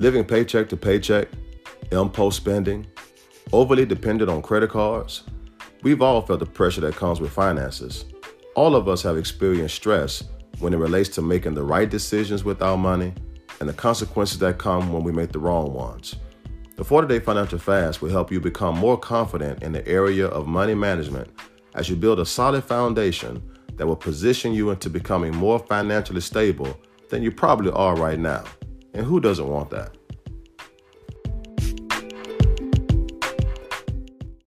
Living paycheck to paycheck, impulse spending, overly dependent on credit cards. We've all felt the pressure that comes with finances. All of us have experienced stress when it relates to making the right decisions with our money and the consequences that come when we make the wrong ones. The 40 Day Financial Fast will help you become more confident in the area of money management as you build a solid foundation that will position you into becoming more financially stable than you probably are right now. And who doesn't want that?